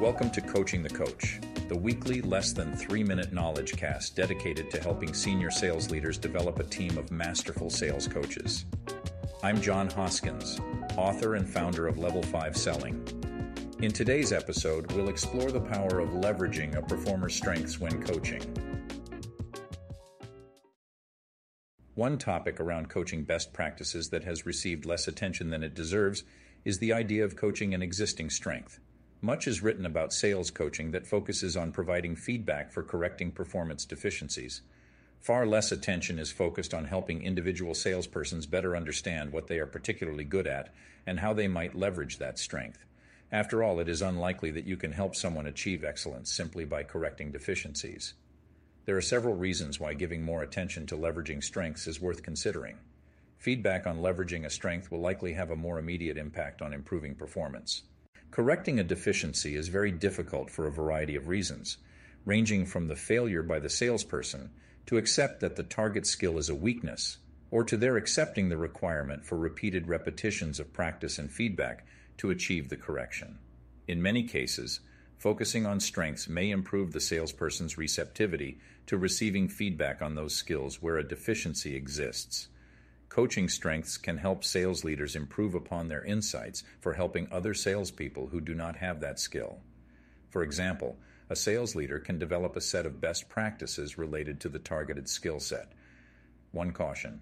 Welcome to Coaching the Coach, the weekly, less than three minute knowledge cast dedicated to helping senior sales leaders develop a team of masterful sales coaches. I'm John Hoskins, author and founder of Level 5 Selling. In today's episode, we'll explore the power of leveraging a performer's strengths when coaching. One topic around coaching best practices that has received less attention than it deserves is the idea of coaching an existing strength. Much is written about sales coaching that focuses on providing feedback for correcting performance deficiencies. Far less attention is focused on helping individual salespersons better understand what they are particularly good at and how they might leverage that strength. After all, it is unlikely that you can help someone achieve excellence simply by correcting deficiencies. There are several reasons why giving more attention to leveraging strengths is worth considering. Feedback on leveraging a strength will likely have a more immediate impact on improving performance. Correcting a deficiency is very difficult for a variety of reasons, ranging from the failure by the salesperson to accept that the target skill is a weakness, or to their accepting the requirement for repeated repetitions of practice and feedback to achieve the correction. In many cases, focusing on strengths may improve the salesperson's receptivity to receiving feedback on those skills where a deficiency exists. Coaching strengths can help sales leaders improve upon their insights for helping other salespeople who do not have that skill. For example, a sales leader can develop a set of best practices related to the targeted skill set. One caution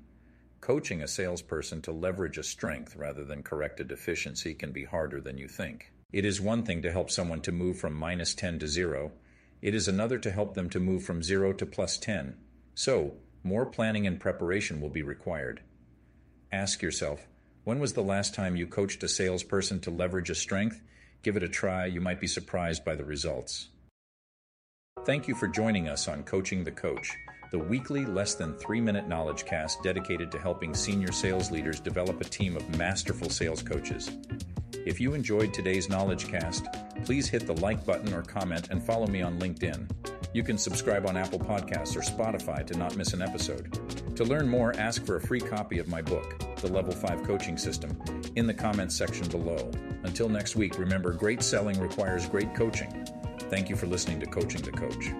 coaching a salesperson to leverage a strength rather than correct a deficiency can be harder than you think. It is one thing to help someone to move from minus 10 to 0, it is another to help them to move from 0 to plus 10. So, more planning and preparation will be required. Ask yourself, when was the last time you coached a salesperson to leverage a strength? Give it a try, you might be surprised by the results. Thank you for joining us on Coaching the Coach, the weekly, less than three minute knowledge cast dedicated to helping senior sales leaders develop a team of masterful sales coaches. If you enjoyed today's knowledge cast, please hit the like button or comment and follow me on LinkedIn. You can subscribe on Apple Podcasts or Spotify to not miss an episode. To learn more, ask for a free copy of my book, The Level 5 Coaching System, in the comments section below. Until next week, remember great selling requires great coaching. Thank you for listening to Coaching the Coach.